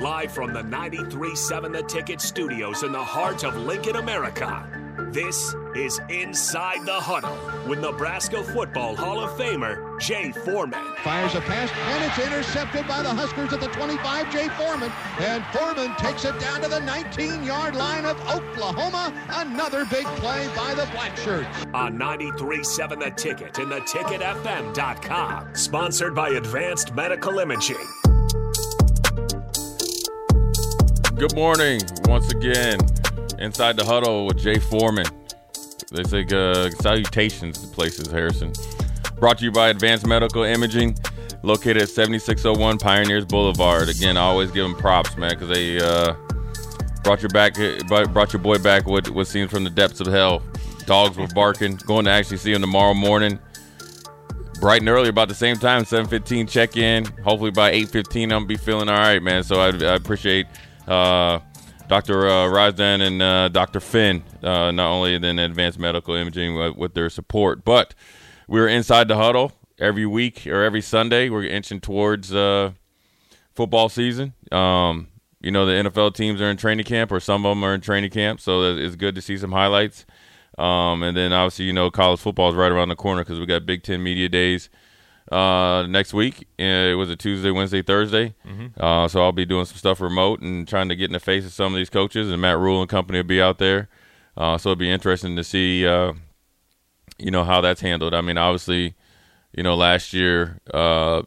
Live from the 93.7 The Ticket studios in the heart of Lincoln, America. This is Inside the Huddle with Nebraska Football Hall of Famer Jay Foreman. Fires a pass, and it's intercepted by the Huskers at the 25, Jay Foreman. And Foreman takes it down to the 19-yard line of Oklahoma. Another big play by the Black Shirts. On 93.7 The Ticket and theticketfm.com. Sponsored by Advanced Medical Imaging. Good morning, once again. Inside the huddle with Jay Foreman. They say uh, salutations to places, Harrison. Brought to you by Advanced Medical Imaging, located at 7601 Pioneers Boulevard. Again, I always give them props, man, because they uh, brought your back, brought your boy back what what seems from the depths of hell. Dogs were barking. Going to actually see him tomorrow morning, bright and early, about the same time, 7:15 check in. Hopefully by 8:15, I'm be feeling all right, man. So I, I appreciate. Uh, Dr. Uh, Risden and uh, Dr. Finn, uh, not only in advanced medical imaging with, with their support, but we're inside the huddle every week or every Sunday. We're inching towards uh, football season. Um, you know, the NFL teams are in training camp, or some of them are in training camp, so it's good to see some highlights. Um, and then obviously, you know, college football is right around the corner because we got Big Ten media days uh, next week. It was a Tuesday, Wednesday, Thursday. Mm-hmm. Uh, so I'll be doing some stuff remote and trying to get in the face of some of these coaches. And Matt Rhule and company will be out there. Uh, so it'll be interesting to see, uh, you know, how that's handled. I mean, obviously, you know, last year, uh,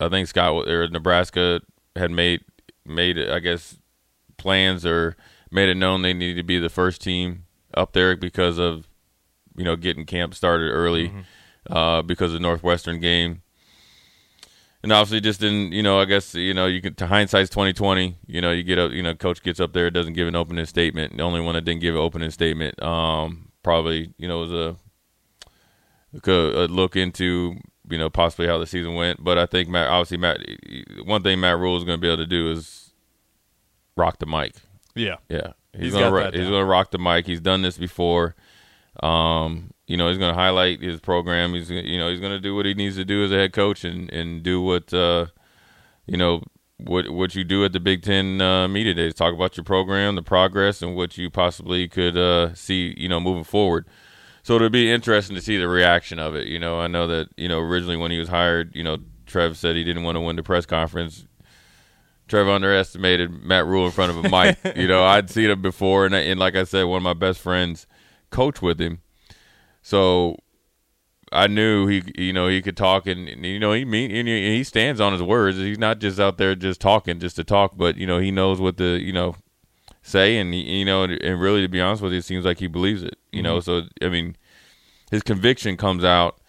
I think Scott or Nebraska had made made I guess plans or made it known they needed to be the first team up there because of you know getting camp started early. Mm-hmm uh, because of the Northwestern game. And obviously, just in you know, I guess you know, you can to hindsight's twenty twenty. You know, you get up, you know, coach gets up there, doesn't give an opening statement. The only one that didn't give an opening statement, um, probably you know, was a, a look into you know possibly how the season went. But I think Matt, obviously, Matt, one thing Matt Rhule is going to be able to do is rock the mic. Yeah, yeah, he's, he's gonna he's gonna rock the mic. He's done this before. Um, you know, he's going to highlight his program. He's you know he's going to do what he needs to do as a head coach and and do what uh, you know what what you do at the Big Ten uh, media days. Talk about your program, the progress, and what you possibly could uh, see you know moving forward. So it'll be interesting to see the reaction of it. You know, I know that you know originally when he was hired, you know, Trev said he didn't want to win the press conference. Trev underestimated Matt Rhule in front of a mic. you know, I'd seen him before, and, and like I said, one of my best friends coach with him so I knew he, you know, he could talk, and, you know, he mean, and he stands on his words. He's not just out there just talking just to talk, but you know, he knows what to, you know, say, and you know, and really, to be honest with you, it seems like he believes it. You mm-hmm. know, so I mean, his conviction comes out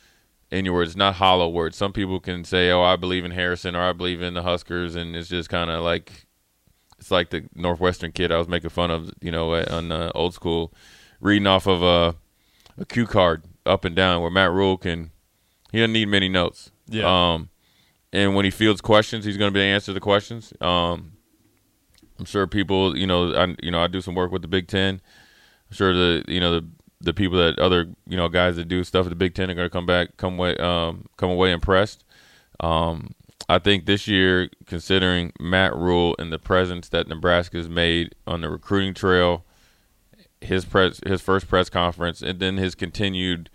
in your words, not hollow words. Some people can say, "Oh, I believe in Harrison," or "I believe in the Huskers," and it's just kind of like it's like the Northwestern kid I was making fun of, you know, on uh, old school, reading off of a. A cue card up and down where Matt Rhule can he doesn't need many notes. Yeah. Um, and when he fields questions, he's going to be able to answer the questions. Um, I'm sure people, you know, I you know I do some work with the Big Ten. I'm sure the you know the the people that other you know guys that do stuff at the Big Ten are going to come back come away um, come away impressed. Um, I think this year, considering Matt Rhule and the presence that Nebraska's made on the recruiting trail, his press his first press conference and then his continued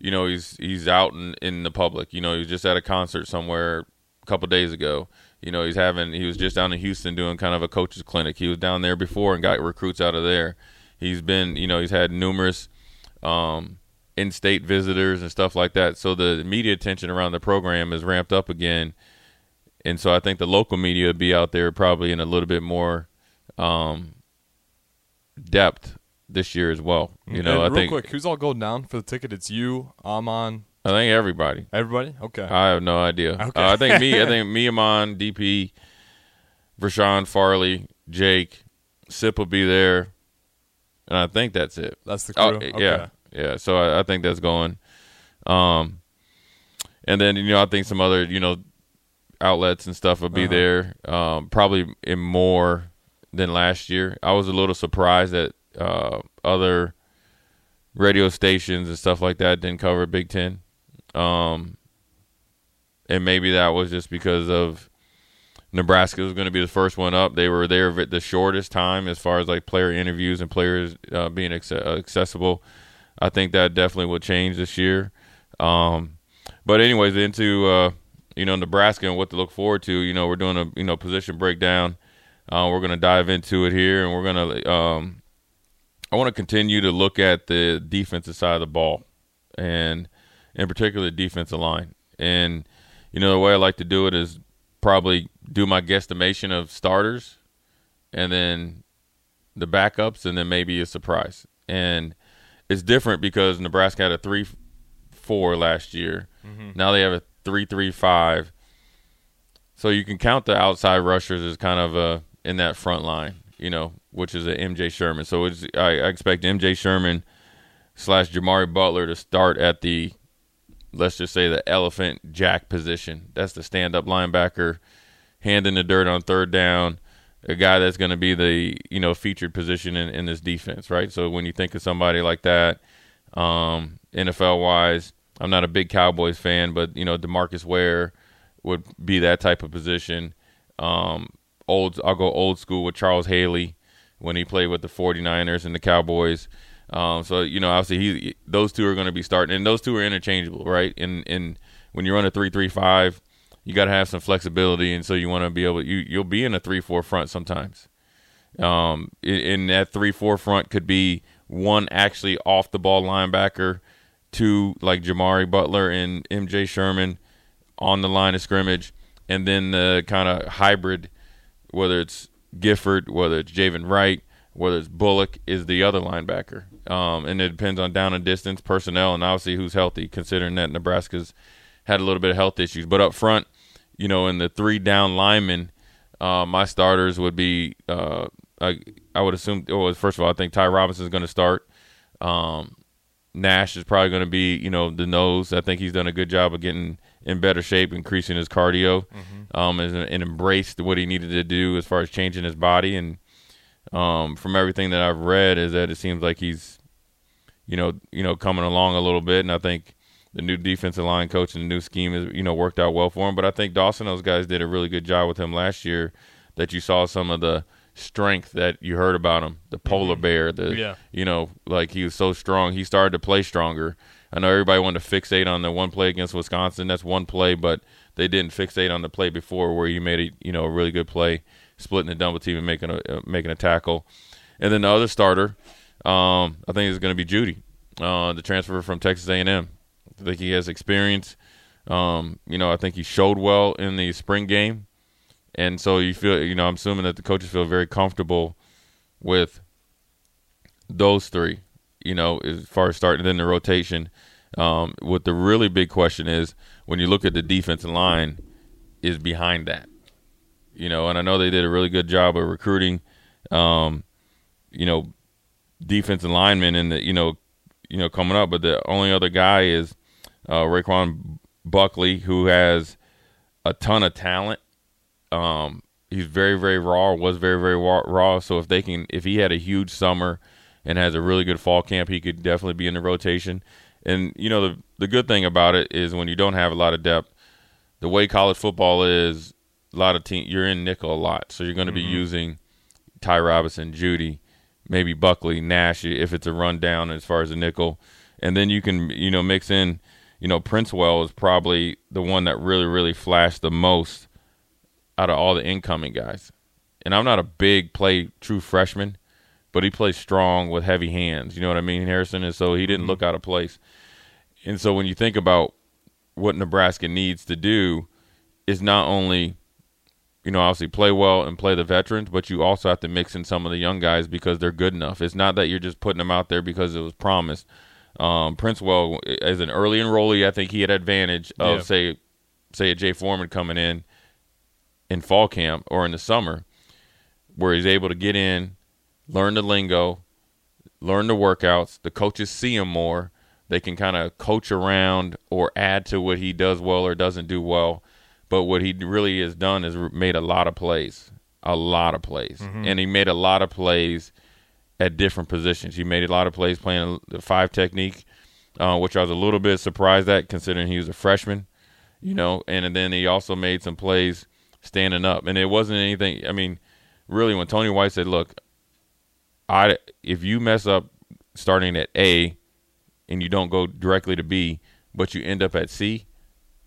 you know he's he's out in, in the public. You know he was just at a concert somewhere a couple days ago. You know he's having he was just down in Houston doing kind of a coaches clinic. He was down there before and got recruits out of there. He's been you know he's had numerous um, in-state visitors and stuff like that. So the media attention around the program is ramped up again. And so I think the local media would be out there probably in a little bit more um, depth this year as well. You know, and I think. Real quick, who's all going down for the ticket? It's you, Amon. I think everybody. Everybody? Okay. I have no idea. Okay. Uh, I think me. I think me, Amon, DP, Rashawn Farley, Jake, Sip will be there, and I think that's it. That's the oh, crew. Oh, yeah, yeah. So I, I, think that's going. Um, and then you know I think some other you know outlets and stuff will be uh-huh. there. Um, probably in more than last year. I was a little surprised that uh, other radio stations and stuff like that didn't cover Big Ten. Um, and maybe that was just because of Nebraska was going to be the first one up. They were there at the shortest time as far as like player interviews and players uh, being ac- accessible. I think that definitely will change this year. Um, but anyways, into uh, you know Nebraska and what to look forward to. You know, we're doing a you know position breakdown. Uh, we're going to dive into it here, and we're going to. Um, I want to continue to look at the defensive side of the ball, and in particular the defensive line. And you know the way I like to do it is probably do my guesstimation of starters, and then the backups, and then maybe a surprise. And it's different because Nebraska had a three four last year. Mm-hmm. Now they have a three three five. So you can count the outside rushers as kind of a in that front line, you know, which is a MJ Sherman. So I, I expect MJ Sherman slash Jimari Butler to start at the let's just say the elephant jack position. That's the stand up linebacker, hand in the dirt on third down, a guy that's going to be the you know featured position in, in this defense, right? So when you think of somebody like that, um, NFL wise, I'm not a big Cowboys fan, but you know DeMarcus Ware would be that type of position. Um, old, I'll go old school with Charles Haley when he played with the 49ers and the Cowboys. Um, so you know, obviously, he those two are going to be starting, and those two are interchangeable, right? And and when you run a three three five, you got to have some flexibility, and so you want to be able you you'll be in a three four front sometimes. Um, in, that three four front could be one actually off the ball linebacker, two like Jimari Butler and MJ Sherman on the line of scrimmage, and then the kind of hybrid, whether it's Gifford, whether it's Javin Wright, whether it's Bullock, is the other linebacker. Um, and it depends on down and distance, personnel, and obviously who's healthy, considering that Nebraska's had a little bit of health issues. But up front, you know, in the three down linemen, uh, my starters would be, uh, I, I would assume, well, first of all, I think Ty Robinson is going to start. Um, Nash is probably going to be, you know, the nose. I think he's done a good job of getting in better shape, increasing his cardio, mm-hmm. um, and, and, embraced what he needed to do as far as changing his body. And um, from everything that I've read, is that it seems like he's, you know, you know, coming along a little bit. And I think the new defensive line coach and the new scheme is, you know, worked out well for him. But I think Dawson, those guys did a really good job with him last year. That you saw some of the strength that you heard about him, the polar mm-hmm. bear, the yeah. you know, like he was so strong. He started to play stronger. I know everybody wanted to fixate on the one play against Wisconsin. That's one play, but they didn't fixate on the play before where he made a you know a really good play, splitting the double team and making a uh, making a tackle. And then the other starter, um, I think is going to be Judy, uh, the transfer from Texas A&M. I think he has experience. Um, you know, I think he showed well in the spring game, and so you feel, you know, I'm assuming that the coaches feel very comfortable with those three. You know, as far as starting then the rotation. Um, what the really big question is when you look at the defensive line, is behind that. You know, and I know they did a really good job of recruiting. Um, you know, defensive linemen and you know, you know coming up, but the only other guy is uh, Ru'Quan Buckley, who has a ton of talent. Um, he's very, very raw. Was very, very raw. So if they can, if he had a huge summer and has a really good fall camp, he could definitely be in the rotation. And you know the the good thing about it is when you don't have a lot of depth, the way college football is, a lot of team you're in nickel a lot, so you're going to mm-hmm. be using Ty Robinson, Judy, maybe Buckley, Nash if it's a rundown as far as a nickel, and then you can you know mix in you know, Princewill is probably the one that really, really flashed the most out of all the incoming guys. And I'm not a big play true freshman, but he plays strong with heavy hands. You know what I mean, Harrison? And so he didn't look out of place. And so when you think about what Nebraska needs to do, is not only, you know, obviously play well and play the veterans, but you also have to mix in some of the young guys because they're good enough. It's not that you're just putting them out there because it was promised um, Princewill, as an early enrollee, I think he had advantage of yeah. say, say a Jay Foreman coming in in fall camp or in the summer, where he's able to get in, learn the lingo, learn the workouts. The coaches see him more. They can kind of coach around or add to what he does well or doesn't do well. But what he really has done is made a lot of plays, a lot of plays, mm-hmm. and he made a lot of plays at different positions. He made a lot of plays playing the five technique, uh, which I was a little bit surprised at considering he was a freshman, you know. And, and then he also made some plays standing up, and it wasn't anything. I mean, really, when Tony White said, "Look, I if you mess up starting at A and you don't go directly to B, but you end up at C,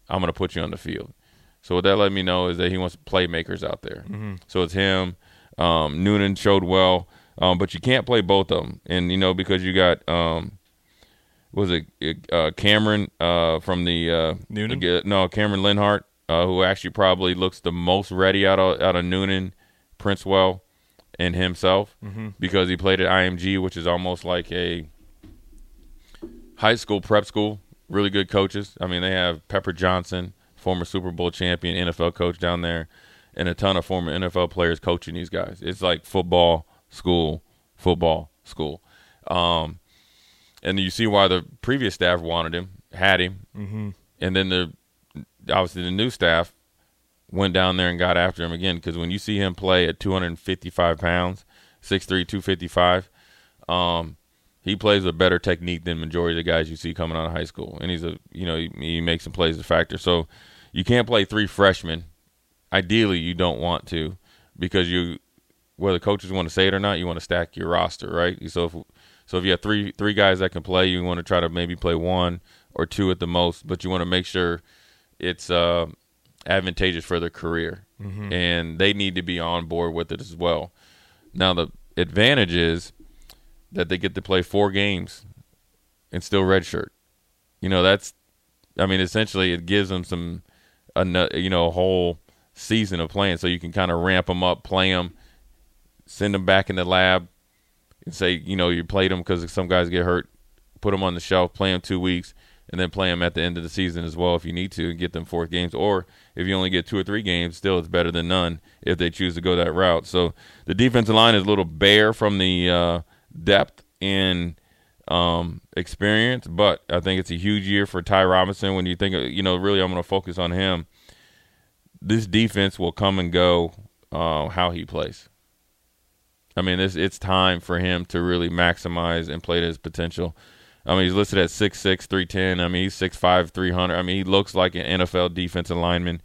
I'm going to put you on the field." So what that let me know is that he wants playmakers out there. Mm-hmm. So it's him. Um, Noonan showed well, um, but you can't play both of them, and you know because you got um, was it uh, Cameron uh, from the uh, Noonan? uh, no Cameron Lenhardt, uh, who actually probably looks the most ready out of out of Noonan, Princewill, and himself Mm-hmm. because he played at IMG, which is almost like a high school prep school. Really good coaches. I mean, they have Pepper Johnson, former Super Bowl champion, NFL coach down there, and a ton of former NFL players coaching these guys. It's like football school, football school. Um, and you see why the previous staff wanted him, had him, mm-hmm. and then the obviously the new staff went down there and got after him again because when you see him play at 255 pounds, 6'3", 255, um, he plays a better technique than majority of the guys you see coming out of high school, and he's a you know he, he makes some plays a factor. So you can't play three freshmen. Ideally, you don't want to because you whether coaches want to say it or not, you want to stack your roster, right? So if so if you have three three guys that can play, you want to try to maybe play one or two at the most, but you want to make sure it's uh, advantageous for their career, and they need to be on board with it as well. Now the advantage is that they get to play four games and still redshirt. You know that's, I mean, essentially it gives them some, a you know, a whole season of playing, so you can kind of ramp them up, play them, send them back in the lab, and say, you know, you played them because some guys get hurt, put them on the shelf, play them two weeks, and then play them at the end of the season as well if you need to and get them fourth games. Or if you only get two or three games, still it's better than none if they choose to go that route. So the defensive line is a little bare from the uh, depth and um, experience, but I think it's a huge year for Ty Robinson. When you think, of, you know, really, I'm going to focus on him. This defense will come and go uh, how he plays. I mean, it's it's time for him to really maximize and play to his potential. I mean, he's listed at 6'6", 310. I mean, he's 6'5", 300. I mean, he looks like an NFL defensive lineman,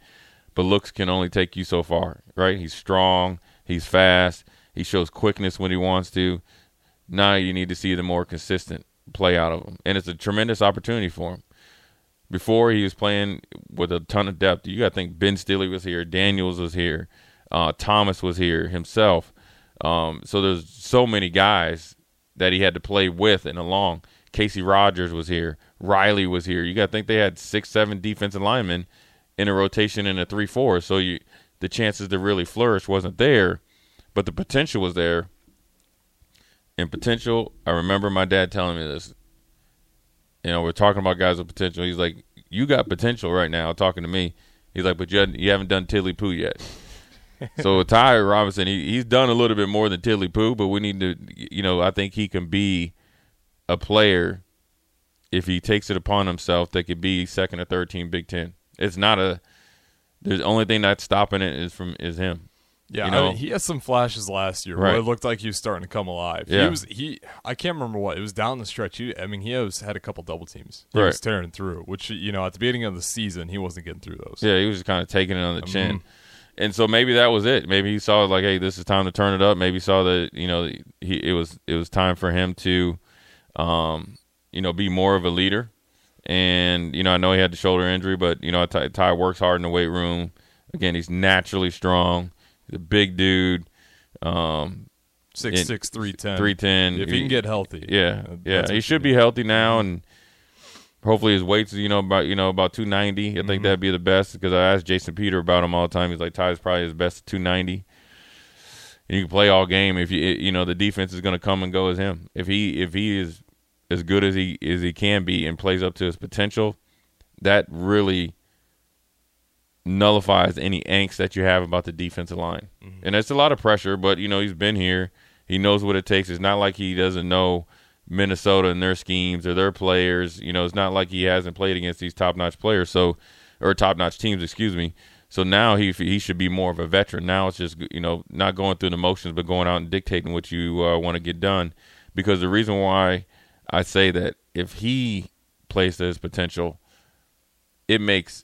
but looks can only take you so far, right? He's strong. He's fast. He shows quickness when he wants to. Now you need to see the more consistent play out of him, and it's a tremendous opportunity for him. Before he was playing with a ton of depth. You got to think Ben Stille was here, Daniels was here, uh, Thomas was here himself. Um, so there's so many guys that he had to play with and along. Casey Rogers was here. Riley was here. You got to think they had six, seven defensive linemen in a rotation in a three-four. So you, the chances to really flourish wasn't there, but the potential was there. And potential, I remember my dad telling me this. You know, we're talking about guys with potential. He's like, "You got potential right now." Talking to me, he's like, "But you, you haven't done Tilly Poo yet." so Ty Robinson, he, he's done a little bit more than Tilly Poo, but we need to, you know, I think he can be a player if he takes it upon himself that could be second or third team Big Ten. It's not a. There's only thing that's stopping it is from is him. Yeah, You I mean, he had some flashes last year Right. where it looked like he was starting to come alive. Yeah. He was he I can't remember what. It was down the stretch. He, I mean, he was had a couple double teams. He Right. was tearing through, which you know, at the beginning of the season, he wasn't getting through those. Yeah, he was just kind of taking it on the chin. Mm-hmm. And so maybe that was it. Maybe he saw like, hey, this is time to turn it up. Maybe he saw that you know he it was it was time for him to, um, you know, be more of a leader. And you know, I know he had the shoulder injury, but you know, Ty, Ty works hard in the weight room. Again, he's naturally strong. He's a big dude. Um, Six six three ten. 310. If he can get healthy. yeah, yeah, he should be healthy now, and hopefully his weight's you know about you know about two ninety. I Mm-hmm. think that'd be the best because I asked Jason Peter about him all the time. He's like Ty's probably his best at two ninety, and you can play all game if you you know the defense is going to come and go as him. If he if he is as good as he as he can be and plays up to his potential, that really nullifies any angst that you have about the defensive line. And it's a lot of pressure, but you know, he's been here. He knows what it takes. It's not like he doesn't know Minnesota and their schemes or their players. You know, it's not like he hasn't played against these top-notch players, so or top-notch teams, excuse me. So now he he should be more of a veteran. Now it's just you know not going through the motions, but going out and dictating what you uh, want to get done. Because the reason why I say that if he plays to his potential, it makes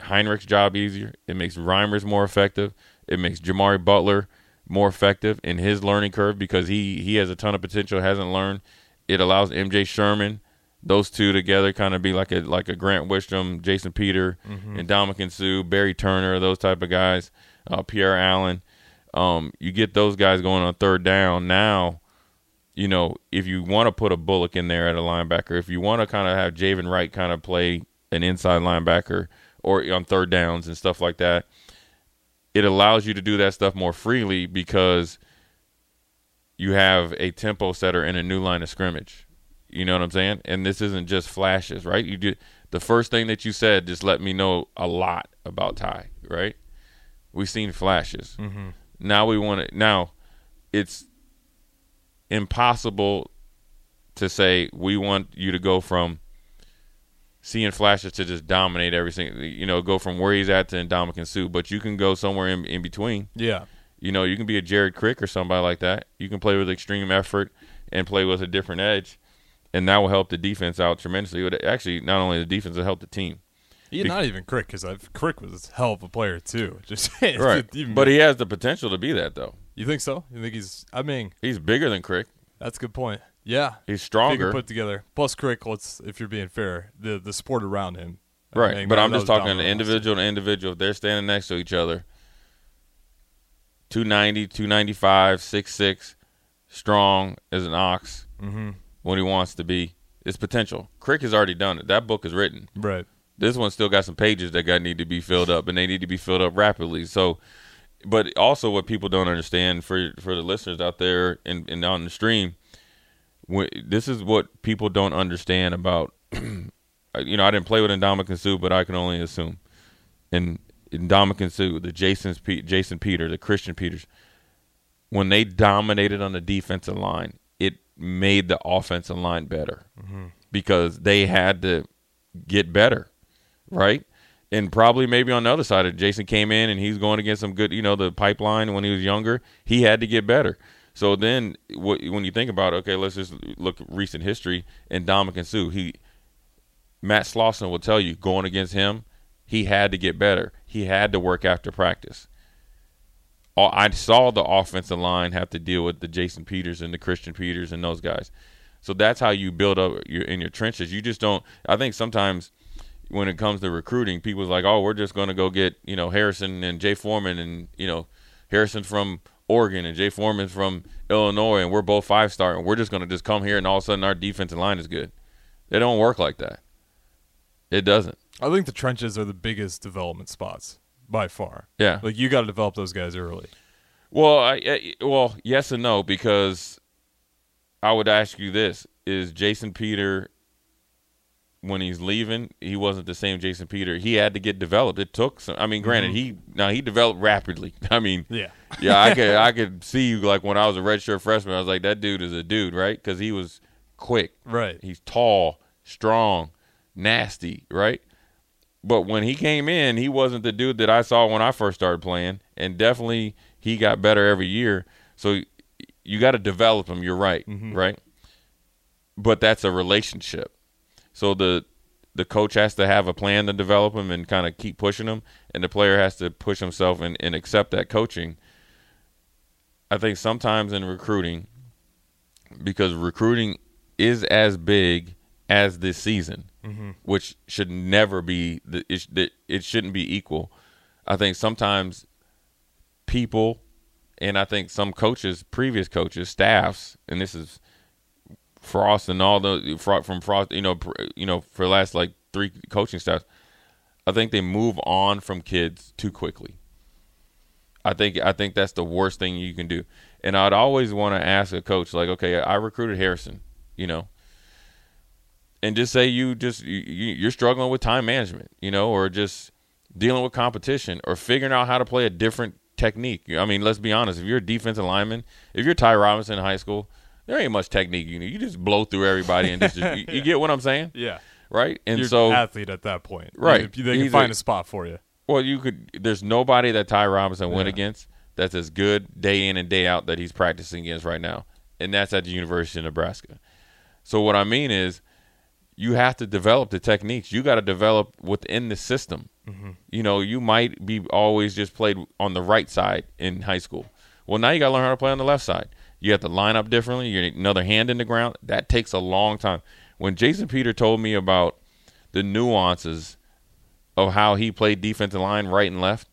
Heinrich's job easier. It makes Reimers more effective. It makes Jimari Butler more effective in his learning curve because he he has a ton of potential, hasn't learned. It allows MJ Sherman, those two together, kind of be like a like a Grant Wistrom, Jason Peter, and Ndamukong Suh, Barry Turner, those type of guys, uh, Pierre Allen. Um, you get those guys going on third down. Now, you know, if you want to put a Bullock in there at a linebacker, if you want to kind of have Javin Wright kind of play an inside linebacker or on third downs and stuff like that, it allows you to do that stuff more freely because you have a tempo setter and a new line of scrimmage. You know what I'm saying? And this isn't just flashes, right? You do the first thing that you said just let me know a lot about Ty, right? We've seen flashes. Mm-hmm. Now we want to. Now it's impossible to say we want you to go from seeing flashes to just dominate every single. You know, go from where he's at to Ndamukong Suh, but you can go somewhere in, in between. Yeah. You know, you can be a Jared Crick or somebody like that. You can play with extreme effort and play with a different edge, and that will help the defense out tremendously. But actually, not only the defense, will help the team. Yeah, Be- not even Crick because Crick was a hell of a player too. Just. Right. But he has the potential to be that, though. You think so? You think he's? I mean, He's bigger than Crick. that's a good point. Yeah, He's stronger. put together. Plus, Crick. Let's if you're being fair, the the sport around him. I Right. mean, but I'm just talking last individual to individual. If they're standing next to each other, 290, 295, 6'6, strong as an ox Mhm. when he wants to be. It's potential. Crick has already done it. That book is written. Right. This one still got some pages that got need to be filled up, and they need to be filled up rapidly. So, but also what people don't understand for for the listeners out there and, and on the stream, when, this is what people don't understand about. Uh, you know, I didn't play with Ndamukong Suh, but I can only assume. And Ndamukong Suh, the Jason's Pe- Jason Peter, the Christian Peters, when they dominated on the defensive line, it made the offensive line better mm-hmm. because they had to get better, right? And probably maybe on the other side, if Jason came in and he's going against some good, you know, the pipeline when he was younger, he had to get better. So then, wh- when you think about, okay, let's just look recent history and Ndamukong Suh. He Matt Slauson will tell you going against him, he had to get better. He had to work after practice. I saw the offensive line have to deal with the Jason Peters and the Christian Peters and those guys. So that's how you build up your in your trenches. You just don't. I think sometimes when it comes to recruiting, people's like, oh, we're just going to go get you know Harrison and Jay Foreman and you know Harrison from Oregon and Jay Foreman from Illinois, and we're both five star, and we're just going to just come here and all of a sudden our defensive line is good. It don't work like that. It doesn't. I think the trenches are the biggest development spots by far. Yeah. Like you got to develop those guys early. Well, I, I well, yes and no because I would ask you this: Is Jason Peter when he's leaving? He wasn't the same Jason Peter. He had to get developed. It took some. I mean, granted, mm-hmm. he now he developed rapidly. I mean, Yeah. yeah, I could I could see you like when I was a redshirt freshman, I was like, that dude is a dude, right? Because he was quick. Right. He's tall, strong, nasty, right? But when he came in, he wasn't the dude that I saw when I first started playing, and definitely he got better every year. So you got to develop him. You're right, mm-hmm. right? But that's a relationship. So the the coach has to have a plan to develop him and kind of keep pushing him, and the player has to push himself and, and accept that coaching. I think sometimes in recruiting, because recruiting is as big as this season, mm-hmm. which should never be the it, it shouldn't be equal. I think sometimes people, and I think some coaches, previous coaches, staffs, and this is Frost and all the from Frost, you know, you know, for the last like three coaching staffs, I think they move on from kids too quickly. I think I think that's the worst thing you can do. And I'd always want to ask a coach like, okay, I recruited Harrison, you know, and just say you just you, you- you're struggling with time management, you know, or just dealing with competition or figuring out how to play a different technique. I mean, let's be honest. If you're a defensive lineman, if you're Ty Robinson in high school, there ain't much technique you need. You just blow through everybody and just, you, you get what I'm saying, Yeah. right? And You're so an athlete at that point. Right. You- they can find a- a spot for you. Well, you could. There's nobody that Ty Robinson went against that's as good day in and day out that he's practicing against right now, and that's at the University of Nebraska. So what I mean is, you have to develop the techniques. You got to develop within the system. Mm-hmm. You know, you might be always just played on the right side in high school. Well, now you got to learn how to play on the left side. You have to line up differently. You need another hand in the ground. That takes a long time. When Jason Peter told me about the nuances of how he played defensive line right and left,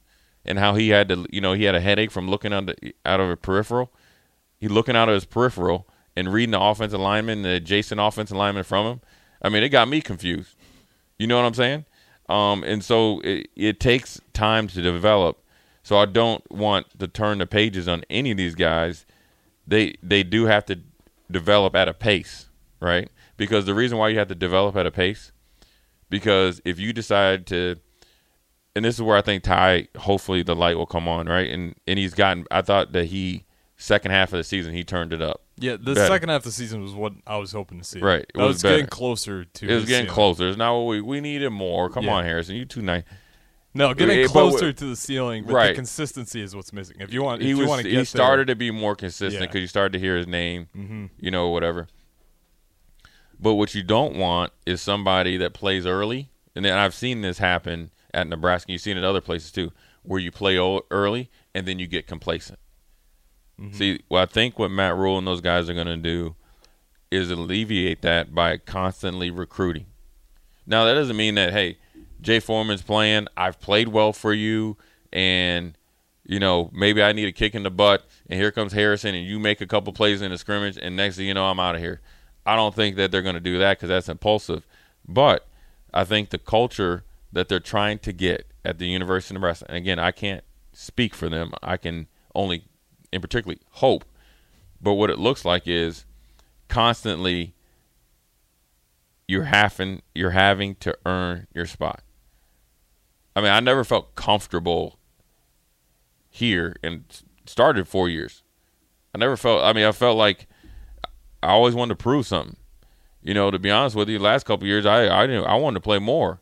and how he had to, you know, he had a headache from looking out, out of a peripheral. He looking out of his peripheral and reading the offensive lineman, the adjacent offensive lineman from him. I mean, it got me confused. You know what I'm saying? Um, and so it, it takes time to develop. So I don't want to turn the pages on any of these guys. They they do have to develop at a pace, right? Because the reason why you have to develop at a pace, because if you decide to, and this is where I think Ty, hopefully the light will come on, right? And and he's gotten. I thought that he second half of the season he turned it up. Yeah, the Better. second half of the season was what I was hoping to see. Right, it That was was, getting closer to. It was getting ceiling. closer. It's not what we we needed more. Come Yeah. on, Harrison, you too nice. No, getting Yeah, but closer to the ceiling, but Right. the consistency is what's missing. If you want, if he you was want to he started there, to be more consistent Yeah. because you started to hear his name, Mm-hmm. you know, whatever. But what you don't want is somebody that plays early, and then I've seen this happen at Nebraska. You've seen it other places too, where you play early and then you get complacent. See, well, I think what Matt Rhule and those guys are going to do is alleviate that by constantly recruiting. Now, that doesn't mean that hey, Jay Foreman's playing. I've played well for you, and you know maybe I need a kick in the butt. And here comes Harrison, and you make a couple plays in the scrimmage, and next thing you know, I'm out of here. I don't think that they're going to do that because that's impulsive. But I think the culture that they're trying to get at the University of Nebraska, and again, I can't speak for them. I can only, in particularly, hope. But what it looks like is constantly you're having you're having to earn your spot. I mean, I never felt comfortable here and started four years. I never felt. I mean, I felt like I always wanted to prove something. You know, to be honest with you, last couple years, I I didn't. I wanted to play more,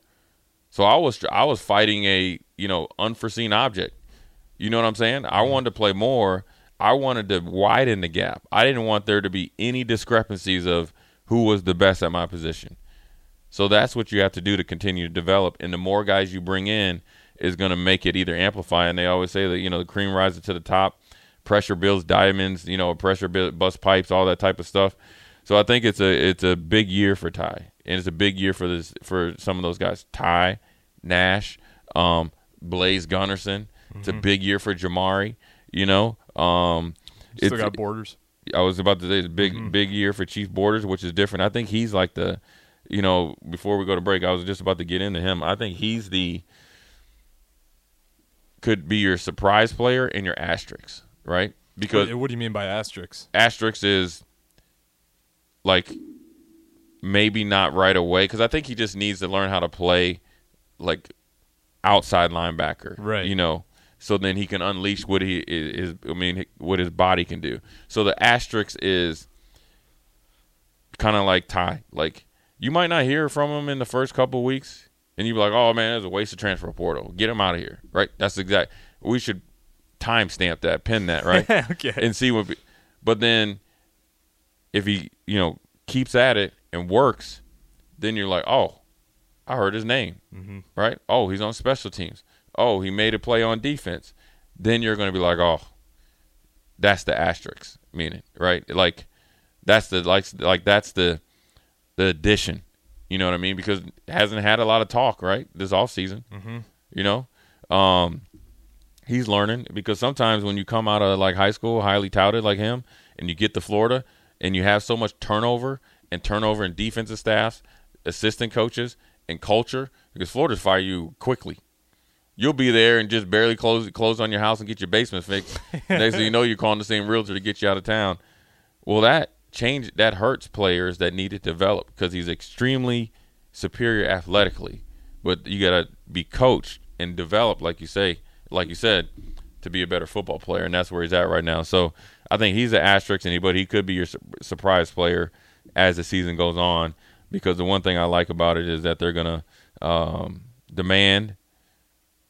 so I was I was fighting a you know unforeseen object. You know what I'm saying? I wanted to play more. I wanted to widen the gap. I didn't want there to be any discrepancies of who was the best at my position. So that's what you have to do to continue to develop. And the more guys you bring in is going to make it either amplify. And they always say that, you know, the cream rises to the top, pressure builds diamonds, you know, pressure bust pipes, all that type of stuff. So I think it's a it's a big year for Ty, and it's a big year for this for some of those guys. Ty, Nash, um, Blaise Gunnerson. It's a big year for Jimari. You know, um, still it's- got borders. I was about to say it's a big big year for Chief Borders, which is different. I think he's like the, you know, before we go to break, I was just about to get into him. I think he's the could be your surprise player and your asterisk, right? Because What, what do you mean by asterisks? asterisk is like maybe not right away because I think he just needs to learn how to play like outside linebacker, Right. You know, so then he can unleash what he is. I mean, what his body can do. So the asterisk is kind of like Ty. Like you might not hear from him in the first couple weeks, and you'd be like, "Oh man, that's a waste of transfer portal. Get him out of here." Right? That's exact. We should timestamp that, pin that, right? okay. and see what. But then, if he you know keeps at it and works, then you're like, oh, I heard his name, mm-hmm. right? Oh, he's on special teams. Oh, he made a play on defense. Then you're going to be like, oh, that's the asterisk meaning, right? Like that's the like like that's the the addition. You know what I mean? Because it hasn't had a lot of talk, right? This off season. Mm-hmm. You know, um, he's learning because sometimes when you come out of like high school, highly touted like him, and you get to Florida and you have so much turnover and turnover in defensive staffs, assistant coaches, and culture, because Florida's fire you quickly. You'll be there and just barely close close on your house and get your basement fixed. Next thing you know, you're calling the same realtor to get you out of town. Well, that change that hurts players that need to develop because he's extremely superior athletically, but you got to be coached and developed, like you say, like you said, to be a better football player, and that's where he's at right now. So I think he's an asterisk, and but he could be your su- surprise player as the season goes on. Because the one thing I like about it is that they're gonna um, demand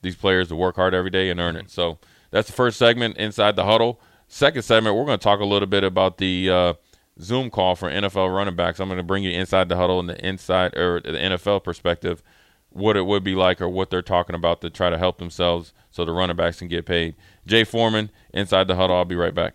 these players to work hard every day and earn it. So that's the first segment inside the huddle. Second segment, we're going to talk a little bit about the uh, Zoom call for NFL running backs. I'm going to bring you inside the huddle and the inside or the NFL perspective what it would be like or what they're talking about to try to help themselves so the running backs can get paid. Jay Foreman, inside the huddle. I'll be right back.